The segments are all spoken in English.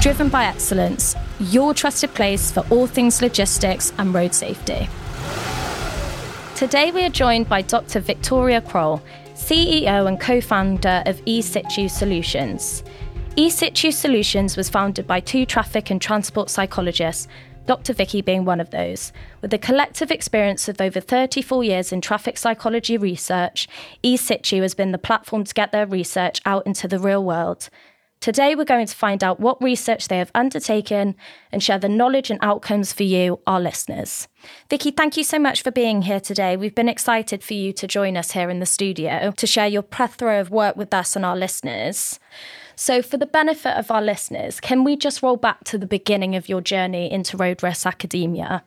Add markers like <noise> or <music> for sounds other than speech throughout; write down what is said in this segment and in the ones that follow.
driven by excellence, your trusted place for all things logistics and road safety. Today we are joined by Dr. Victoria Kroll, CEO and co founder of eSitu Solutions. eSitu Solutions was founded by two traffic and transport psychologists, Dr. Vicky being one of those. With a collective experience of over 34 years in traffic psychology research, eSitu has been the platform to get their research out into the real world. Today, we're going to find out what research they have undertaken and share the knowledge and outcomes for you, our listeners. Vicky, thank you so much for being here today. We've been excited for you to join us here in the studio to share your plethora of work with us and our listeners. So, for the benefit of our listeners, can we just roll back to the beginning of your journey into road risk academia?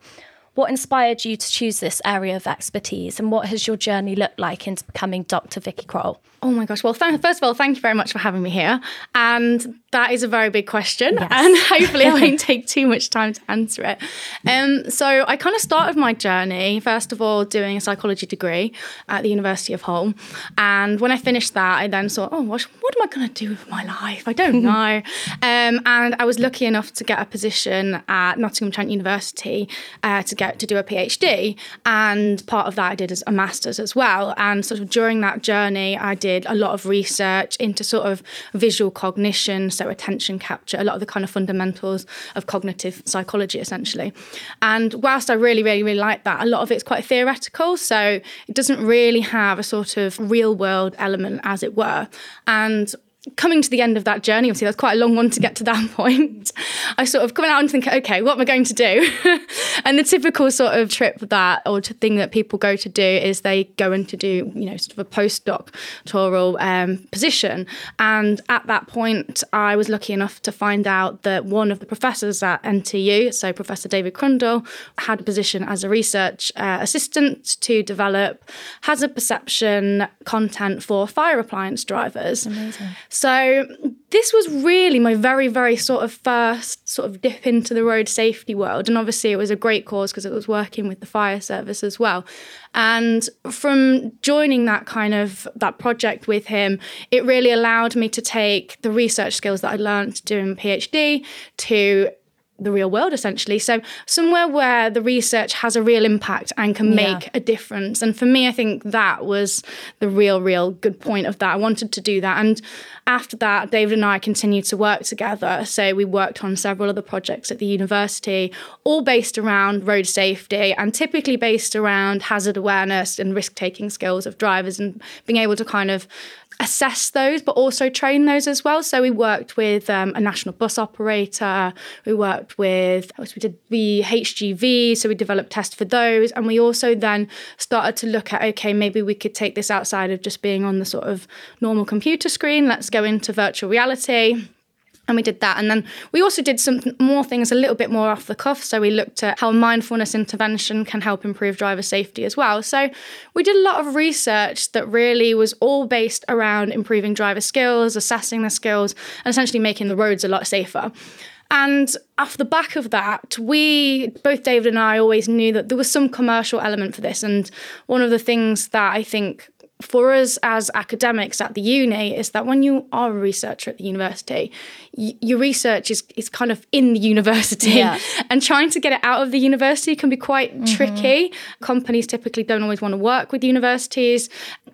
What inspired you to choose this area of expertise, and what has your journey looked like into becoming Dr. Vicky Kroll? Oh my gosh. Well, th- first of all, thank you very much for having me here. And that is a very big question. Yes. And <laughs> hopefully, I won't <laughs> take too much time to answer it. Um, so, I kind of started my journey, first of all, doing a psychology degree at the University of Hull. And when I finished that, I then thought, oh, what, what am I going to do with my life? I don't <laughs> know. um, and I was lucky enough to get a position at Nottingham Trent University uh, to get to do a PhD. And part of that I did as a master's as well. And sort of during that journey, I did a lot of research into sort of visual cognition, so attention capture, a lot of the kind of fundamentals of cognitive psychology, essentially. And whilst I really, really, really like that, a lot of it's quite theoretical. So it doesn't really have a sort of real world element, as it were. And coming to the end of that journey, obviously that's quite a long one to get to that <laughs> point. I sort of coming out and think, okay, what am I going to do? <laughs> and the typical sort of trip that or thing that people go to do is they go in to do, you know, sort of a postdoctoral um, position. And at that point, I was lucky enough to find out that one of the professors at NTU, so Professor David Crundall, had a position as a research uh, assistant to develop hazard perception content for fire appliance drivers. Amazing. So this was really my very, very sort of first sort of dip into the road safety world. And obviously it was a great cause because it was working with the fire service as well. And from joining that kind of that project with him, it really allowed me to take the research skills that I learned doing PhD to the real world essentially. So somewhere where the research has a real impact and can make yeah. a difference. And for me i think that was the real real good point of that. I wanted to do that. And after that david and i continued to work together. So we worked on several other projects at the university all based around road safety and typically based around hazard awareness and risk taking skills of drivers and being able to kind of assess those, but also train those as well. So we worked with um, a national bus operator. We worked with, we did the HGV. So we developed tests for those. And we also then started to look at, okay, maybe we could take this outside of just being on the sort of normal computer screen. Let's go into virtual reality and we did that. And then we also did some more things a little bit more off the cuff. So we looked at how mindfulness intervention can help improve driver safety as well. So we did a lot of research that really was all based around improving driver skills, assessing the skills, and essentially making the roads a lot safer. And off the back of that, we, both David and I, always knew that there was some commercial element for this. And one of the things that I think for us as academics at the uni is that when you are a researcher at the university, y- your research is, is kind of in the university yeah. <laughs> and trying to get it out of the university can be quite mm-hmm. tricky. Companies typically don't always want to work with universities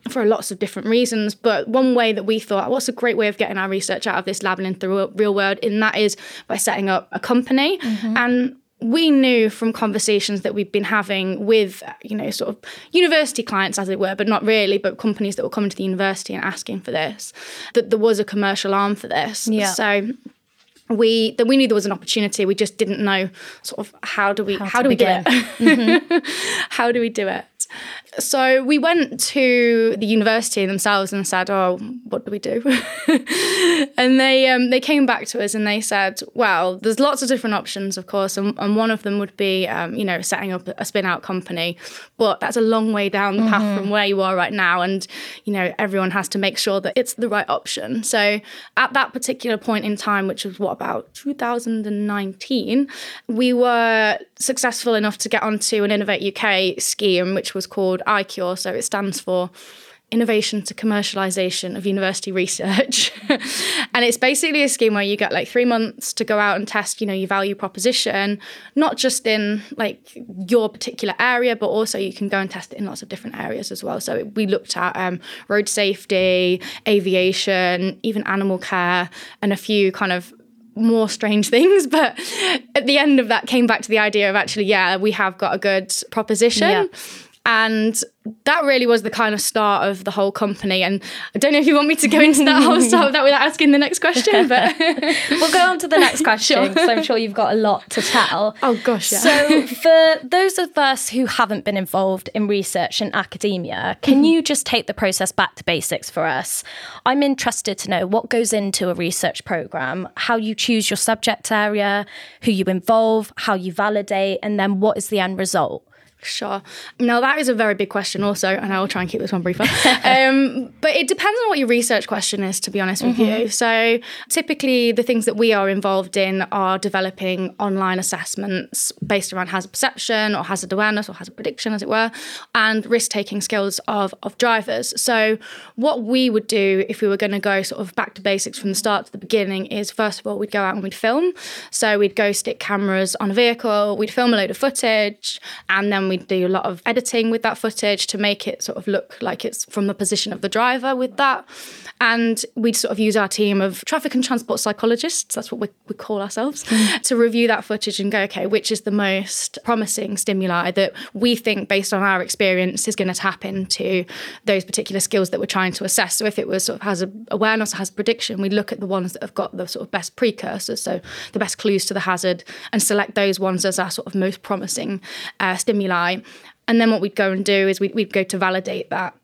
for lots of different reasons. But one way that we thought, what's a great way of getting our research out of this lab and into the real world, and that is by setting up a company. Mm-hmm. And we knew from conversations that we've been having with, you know, sort of university clients, as it were, but not really, but companies that were coming to the university and asking for this, that there was a commercial arm for this. Yeah. So we that we knew there was an opportunity. We just didn't know sort of how do we how, how do we do it? <laughs> Mm-hmm. how do we do it? So we went to the university themselves and said, "Oh, what do we do?" <laughs> and they um, they came back to us and they said, "Well, there's lots of different options, of course, and, and one of them would be, um, you know, setting up a spin out company, but that's a long way down the path mm-hmm. from where you are right now, and you know, everyone has to make sure that it's the right option." So at that particular point in time, which was what about 2019, we were successful enough to get onto an Innovate UK scheme, which was called iCure. So it stands for innovation to commercialization of university research. <laughs> and it's basically a scheme where you get like three months to go out and test, you know, your value proposition, not just in like your particular area, but also you can go and test it in lots of different areas as well. So we looked at um, road safety, aviation, even animal care, and a few kind of more strange <laughs> things. But at the end of that, came back to the idea of actually, yeah, we have got a good proposition. Yeah. And that really was the kind of start of the whole company. And I don't know if you want me to go into that whole start of that without asking the next question, but <laughs> we'll go on to the <laughs> next question because sure. I'm sure you've got a lot to tell. Oh gosh, yeah. So <laughs> for those of us who haven't been involved in research and academia, can mm-hmm. you just take the process back to basics for us? I'm interested to know what goes into a research program, how you choose your subject area, who you involve, how you validate, and then what is the end result? Sure. Now, that is a very big question, also, and I will try and keep this one briefer. <laughs> um, but it depends on what your research question is, to be honest with mm-hmm. you. So, typically, the things that we are involved in are developing online assessments based around hazard perception or hazard awareness or hazard prediction, as it were, and risk taking skills of, of drivers. So, what we would do if we were going to go sort of back to basics from the start to the beginning is first of all, we'd go out and we'd film. So, we'd go stick cameras on a vehicle, we'd film a load of footage, and then we do a lot of editing with that footage to make it sort of look like it's from the position of the driver with that. And we'd sort of use our team of traffic and transport psychologists, that's what we, we call ourselves, mm. to review that footage and go, okay, which is the most promising stimuli that we think, based on our experience, is going to tap into those particular skills that we're trying to assess. So if it was sort of has awareness has prediction, we look at the ones that have got the sort of best precursors, so the best clues to the hazard, and select those ones as our sort of most promising uh, stimuli. And then what we'd go and do is we'd, we'd go to validate that.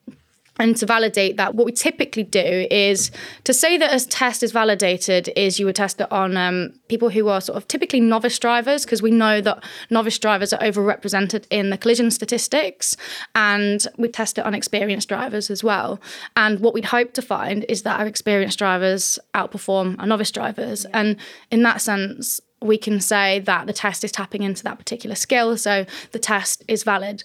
And to validate that, what we typically do is to say that a test is validated is you would test it on um, people who are sort of typically novice drivers because we know that novice drivers are overrepresented in the collision statistics, and we test it on experienced drivers as well. And what we'd hope to find is that our experienced drivers outperform our novice drivers, and in that sense, we can say that the test is tapping into that particular skill, so the test is valid.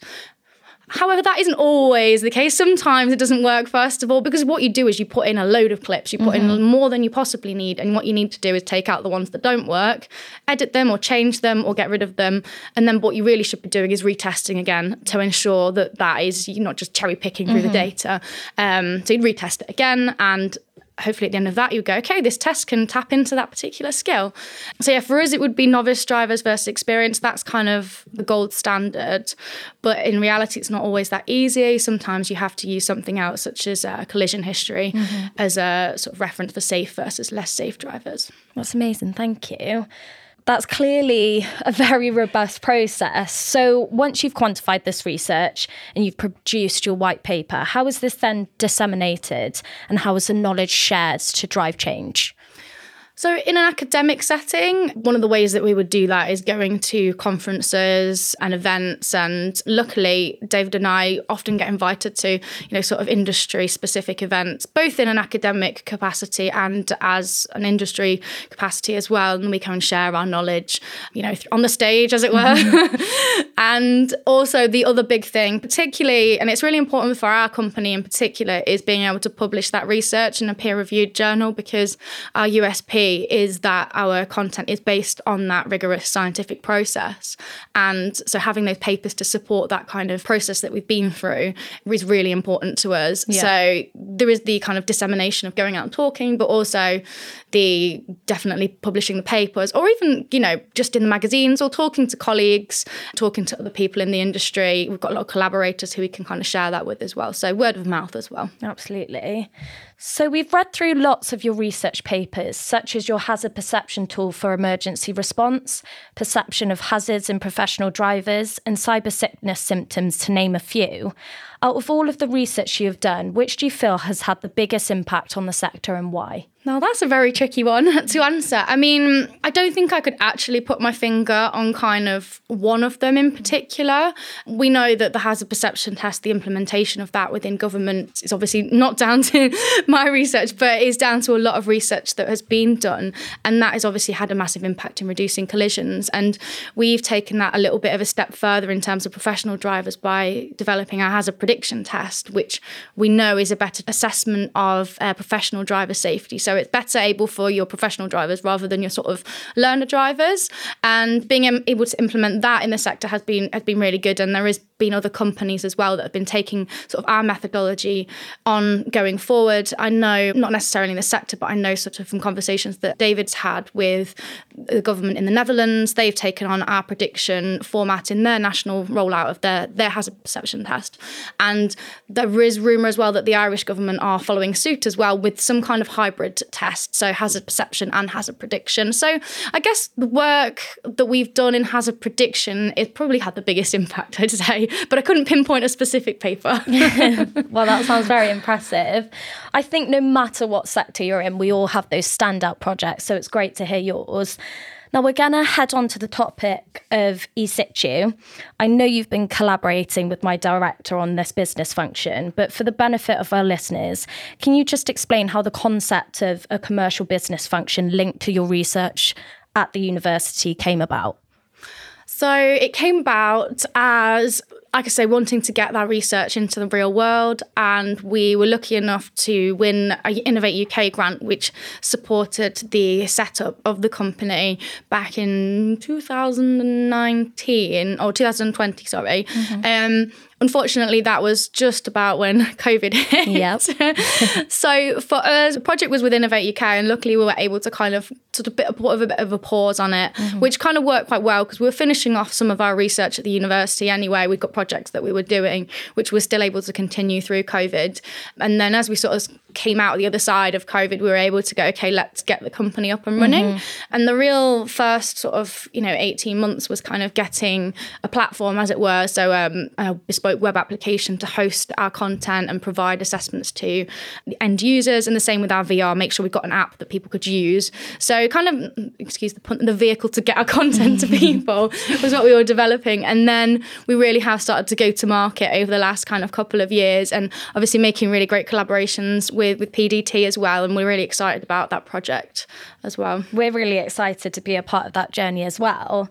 However, that isn't always the case. Sometimes it doesn't work, first of all, because what you do is you put in a load of clips, you put mm-hmm. in more than you possibly need. And what you need to do is take out the ones that don't work, edit them or change them or get rid of them. And then what you really should be doing is retesting again to ensure that that is you're not just cherry picking through mm-hmm. the data. Um, so you'd retest it again and hopefully at the end of that you go okay this test can tap into that particular skill. So yeah for us it would be novice drivers versus experience that's kind of the gold standard. But in reality it's not always that easy. Sometimes you have to use something else such as a collision history mm-hmm. as a sort of reference for safe versus less safe drivers. That's amazing. Thank you that's clearly a very robust process. So, once you've quantified this research and you've produced your white paper, how is this then disseminated and how is the knowledge shared to drive change? So, in an academic setting, one of the ways that we would do that is going to conferences and events. And luckily, David and I often get invited to, you know, sort of industry specific events, both in an academic capacity and as an industry capacity as well. And we can share our knowledge, you know, on the stage, as it were. Mm-hmm. <laughs> and also, the other big thing, particularly, and it's really important for our company in particular, is being able to publish that research in a peer reviewed journal because our USP is that our content is based on that rigorous scientific process. And so having those papers to support that kind of process that we've been through is really important to us. Yeah. So there is the kind of dissemination of going out and talking, but also the definitely publishing the papers or even, you know, just in the magazines or talking to colleagues, talking to other people in the industry. We've got a lot of collaborators who we can kind of share that with as well. So word of mouth as well. Absolutely. So, we've read through lots of your research papers, such as your hazard perception tool for emergency response, perception of hazards in professional drivers, and cyber sickness symptoms, to name a few. Out of all of the research you have done, which do you feel has had the biggest impact on the sector and why? Now, that's a very tricky one <laughs> to answer. I mean, I don't think I could actually put my finger on kind of one of them in particular. We know that the hazard perception test, the implementation of that within government is obviously not down <laughs> to my research, but is down to a lot of research that has been done. And that has obviously had a massive impact in reducing collisions. And we've taken that a little bit of a step further in terms of professional drivers by developing our hazard prediction test, which we know is a better assessment of uh, professional driver safety. So it's better able for your professional drivers rather than your sort of learner drivers. And being able to implement that in the sector has been has been really good. And there has been other companies as well that have been taking sort of our methodology on going forward. I know not necessarily in the sector, but I know sort of from conversations that David's had with the government in the Netherlands, they've taken on our prediction format in their national rollout of their their hazard perception test. And there is rumour as well that the Irish government are following suit as well with some kind of hybrid test, so hazard perception and hazard prediction. So I guess the work that we've done in hazard prediction is probably had the biggest <laughs> impact, I'd say. But I couldn't pinpoint a specific paper. <laughs> well, that sounds very impressive. I think no matter what sector you're in, we all have those standout projects. So it's great to hear yours. Now, we're going to head on to the topic of eSitu. I know you've been collaborating with my director on this business function, but for the benefit of our listeners, can you just explain how the concept of a commercial business function linked to your research at the university came about? So it came about as like I say, wanting to get that research into the real world. And we were lucky enough to win an Innovate UK grant, which supported the setup of the company back in 2019 or 2020, sorry. Mm-hmm. Um, Unfortunately, that was just about when <laughs> COVID hit. Yep. <laughs> so for us, the project was with Innovate UK, and luckily we were able to kind of sort of bit, put a bit of a pause on it, mm-hmm. which kind of worked quite well because we were finishing off some of our research at the university anyway. We've got projects that we were doing, which we're still able to continue through COVID. And then as we sort of came out the other side of COVID, we were able to go, okay, let's get the company up and running. Mm-hmm. And the real first sort of, you know, 18 months was kind of getting a platform, as it were. So um, a bespoke web application to host our content and provide assessments to the end users. And the same with our VR, make sure we've got an app that people could use. So kind of, excuse the pun, the vehicle to get our <laughs> content to <laughs> people was what we were developing. And then we really have started to go to market over the last kind of couple of years and obviously making really great collaborations with, with PDT as well. And we're really excited about that project as well. We're really excited to be a part of that journey as well.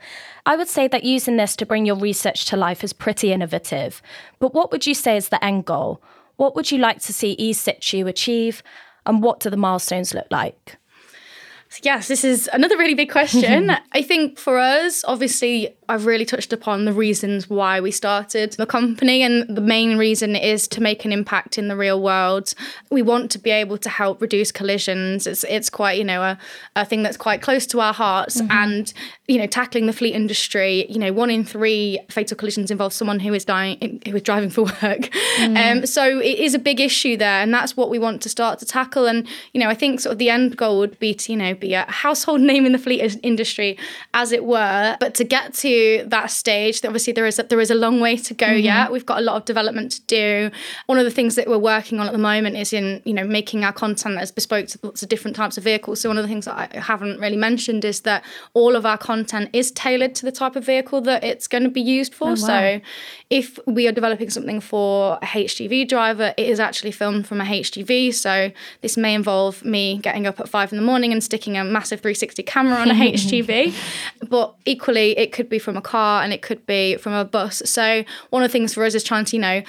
I would say that using this to bring your research to life is pretty innovative. But what would you say is the end goal? What would you like to see eSitu achieve? And what do the milestones look like? yes, this is another really big question. <laughs> I think for us, obviously, I've really touched upon the reasons why we started the company, and the main reason is to make an impact in the real world. We want to be able to help reduce collisions. It's it's quite you know a, a thing that's quite close to our hearts, mm-hmm. and you know tackling the fleet industry. You know, one in three fatal collisions involves someone who is dying who is driving for work. Mm. Um, so it is a big issue there, and that's what we want to start to tackle. And you know, I think sort of the end goal would be to you know be a household <laughs> name in the fleet industry, as it were. But to get to that stage, obviously there is a, there is a long way to go mm-hmm. yet. We've got a lot of development to do. One of the things that we're working on at the moment is in you know making our content as bespoke to lots of different types of vehicles. So one of the things that I haven't really mentioned is that all of our content is tailored to the type of vehicle that it's going to be used for. Oh, wow. So if we are developing something for a HGV driver, it is actually filmed from a HGV. So this may involve me getting up at five in the morning and sticking a massive 360 camera on a <laughs> HGV, but equally it could be from a car and it could be from a bus. So one of the things for us is trying to, you know,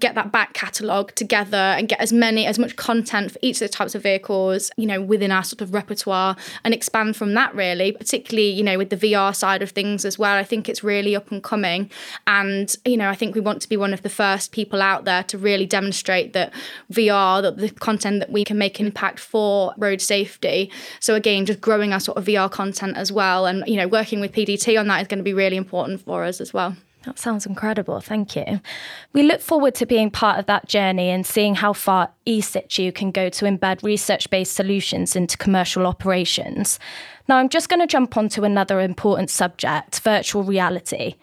get that back catalogue together and get as many, as much content for each of the types of vehicles, you know, within our sort of repertoire and expand from that really, particularly, you know, with the VR side of things as well. I think it's really up and coming. And, you know, I think we want to be one of the first people out there to really demonstrate that VR, that the content that we can make impact for road safety. So again, just growing our sort of VR content as well. And, you know, working with PDT on that is going to be really important for us as well. That sounds incredible. Thank you. We look forward to being part of that journey and seeing how far eSitu can go to embed research based solutions into commercial operations. Now, I'm just going to jump onto another important subject virtual reality.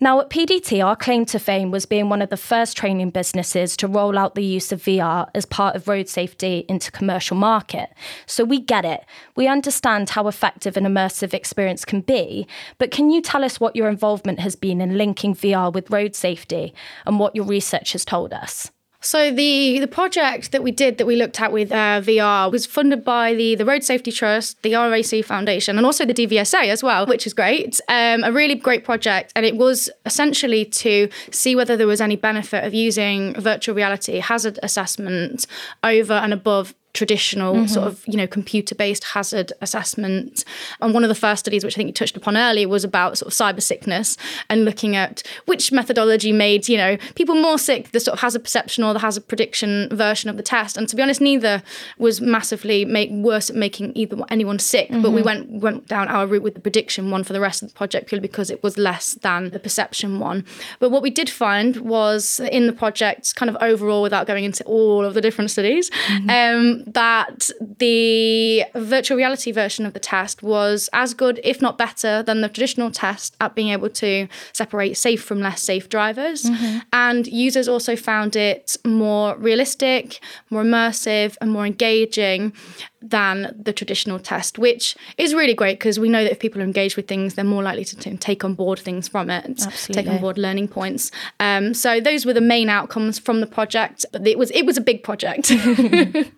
Now, at PDT, our claim to fame was being one of the first training businesses to roll out the use of VR as part of road safety into commercial market. So we get it. We understand how effective an immersive experience can be. But can you tell us what your involvement has been in linking VR with road safety and what your research has told us? So the the project that we did that we looked at with uh, VR was funded by the the Road Safety Trust, the RAC Foundation, and also the DVSA as well, which is great. Um, a really great project, and it was essentially to see whether there was any benefit of using virtual reality hazard assessment over and above traditional mm-hmm. sort of you know computer based hazard assessment and one of the first studies which i think you touched upon earlier was about sort of cyber sickness and looking at which methodology made you know people more sick the sort of hazard perception or the hazard prediction version of the test and to be honest neither was massively make worse at making either anyone sick mm-hmm. but we mm-hmm. went went down our route with the prediction one for the rest of the project purely because it was less than the perception one but what we did find was in the project kind of overall without going into all of the different studies mm-hmm. um, that the virtual reality version of the test was as good, if not better, than the traditional test at being able to separate safe from less safe drivers. Mm-hmm. And users also found it more realistic, more immersive, and more engaging than the traditional test, which is really great because we know that if people are engaged with things, they're more likely to t- take on board things from it, Absolutely. take on board learning points. Um, so those were the main outcomes from the project. But it was it was a big project. <laughs>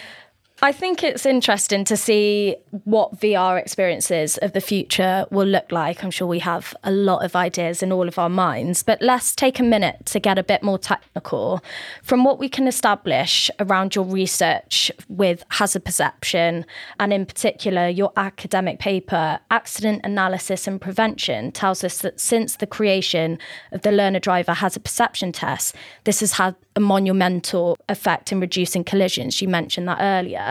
I think it's interesting to see what VR experiences of the future will look like. I'm sure we have a lot of ideas in all of our minds, but let's take a minute to get a bit more technical. From what we can establish around your research with hazard perception, and in particular, your academic paper, Accident Analysis and Prevention, tells us that since the creation of the learner driver hazard perception test, this has had a monumental effect in reducing collisions. You mentioned that earlier.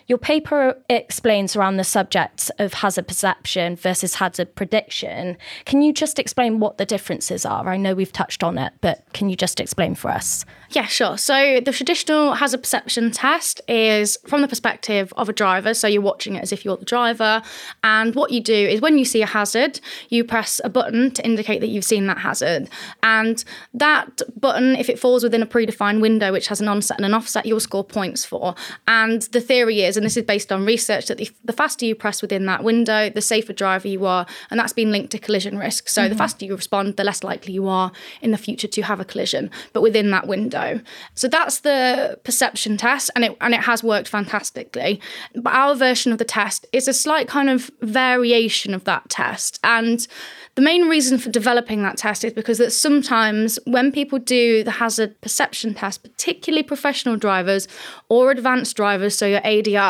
Your paper explains around the subjects of hazard perception versus hazard prediction. Can you just explain what the differences are? I know we've touched on it, but can you just explain for us? Yeah, sure. So the traditional hazard perception test is from the perspective of a driver. So you're watching it as if you're the driver. And what you do is when you see a hazard, you press a button to indicate that you've seen that hazard. And that button, if it falls within a predefined window, which has an onset and an offset, you'll score points for. And the theory is, and this is based on research, that the, the faster you press within that window, the safer driver you are. And that's been linked to collision risk. So mm-hmm. the faster you respond, the less likely you are in the future to have a collision, but within that window. So that's the perception test, and it and it has worked fantastically. But our version of the test is a slight kind of variation of that test, and the main reason for developing that test is because that sometimes when people do the hazard perception test, particularly professional drivers or advanced drivers, so your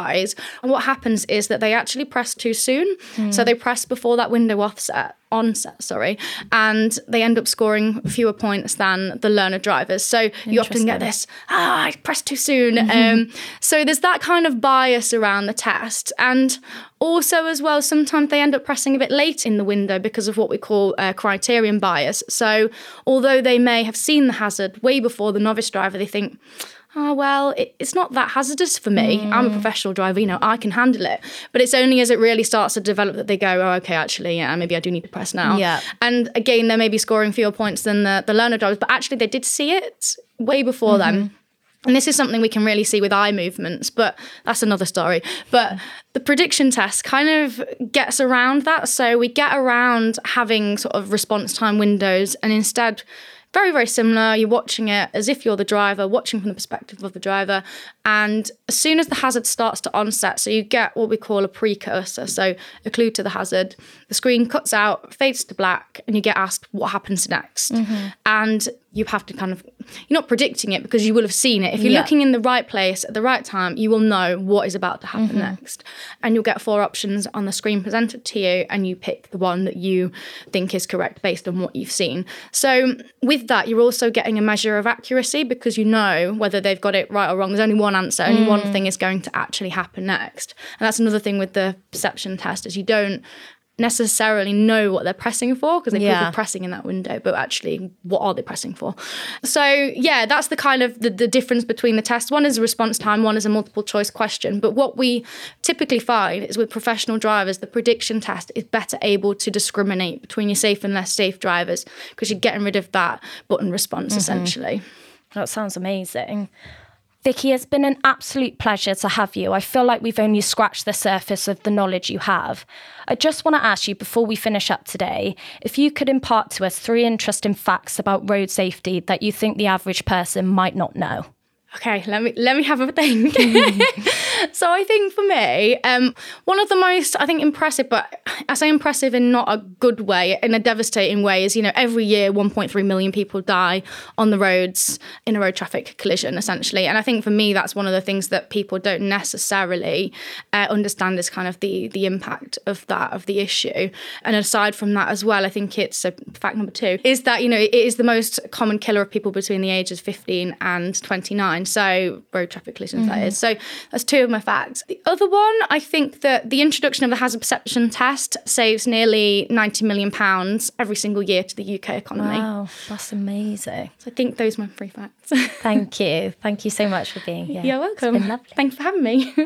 ADIs, what happens is that they actually press too soon. Mm. So they press before that window offset onset, sorry, and they end up scoring fewer points than the learner drivers. So you often get this, ah, I pressed too soon. Mm-hmm. Um, so there's that kind of bias around the test. And also, as well, sometimes they end up pressing a bit late in the window because of what we call uh, criterion bias. So although they may have seen the hazard way before the novice driver, they think, oh, well, it, it's not that hazardous for me. Mm. I'm a mm. professional driver, you know, I can handle it. But it's only as it really starts to develop that they go, oh, okay, actually, yeah, maybe I do need to press now. Yeah. And again, they may be scoring fewer points than the, the learner drivers, but actually they did see it way before mm-hmm. them. And this is something we can really see with eye movements, but that's another story. But the prediction test kind of gets around that. So we get around having sort of response time windows and instead very, very similar. You're watching it as if you're the driver, watching from the perspective of the driver. And as soon as the hazard starts to onset, so you get what we call a precursor, so a clue to the hazard, the screen cuts out, fades to black, and you get asked what happens next. Mm-hmm. And you have to kind of you're not predicting it because you will have seen it if you're yeah. looking in the right place at the right time you will know what is about to happen mm-hmm. next and you'll get four options on the screen presented to you and you pick the one that you think is correct based on what you've seen so with that you're also getting a measure of accuracy because you know whether they've got it right or wrong there's only one answer only mm. one thing is going to actually happen next and that's another thing with the perception test is you don't necessarily know what they're pressing for because they yeah. could be pressing in that window, but actually, what are they pressing for? So, yeah, that's the kind of the, the difference between the test One is a response time, one is a multiple choice question. But what we typically find is with professional drivers, the prediction test is better able to discriminate between your safe and less safe drivers because you're getting rid of that button response mm-hmm. essentially. That sounds amazing. Vicky, it's been an absolute pleasure to have you. I feel like we've only scratched the surface of the knowledge you have. I just want to ask you before we finish up today if you could impart to us three interesting facts about road safety that you think the average person might not know. Okay, let me let me have a think. <laughs> <laughs> <laughs> so I think for me, um, one of the most I think impressive, but I say impressive in not a good way, in a devastating way, is you know every year 1.3 million people die on the roads in a road traffic collision, essentially. And I think for me, that's one of the things that people don't necessarily uh, understand is kind of the the impact of that of the issue. And aside from that as well, I think it's uh, fact number two is that you know it is the most common killer of people between the ages 15 and 29 so road traffic collisions, mm-hmm. that is. So that's two of my facts. The other one, I think that the introduction of the hazard perception test saves nearly 90 million pounds every single year to the UK economy. Wow, that's amazing. So I think those are my three facts. Thank <laughs> you. Thank you so much for being here. You're welcome. Thanks for having me. <laughs>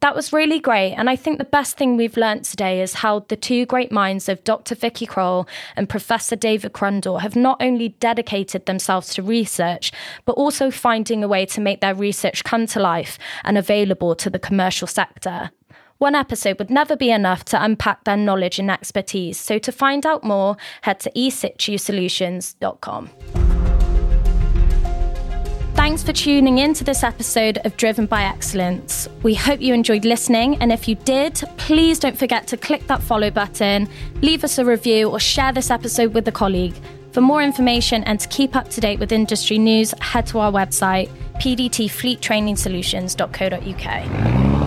That was really great. And I think the best thing we've learnt today is how the two great minds of Dr. Vicky Kroll and Professor David Crundall have not only dedicated themselves to research, but also finding a way to make their research come to life and available to the commercial sector. One episode would never be enough to unpack their knowledge and expertise. So to find out more, head to esitusolutions.com. Thanks for tuning in to this episode of Driven by Excellence. We hope you enjoyed listening, and if you did, please don't forget to click that follow button, leave us a review, or share this episode with a colleague. For more information and to keep up to date with industry news, head to our website, pdtfleettrainingsolutions.co.uk.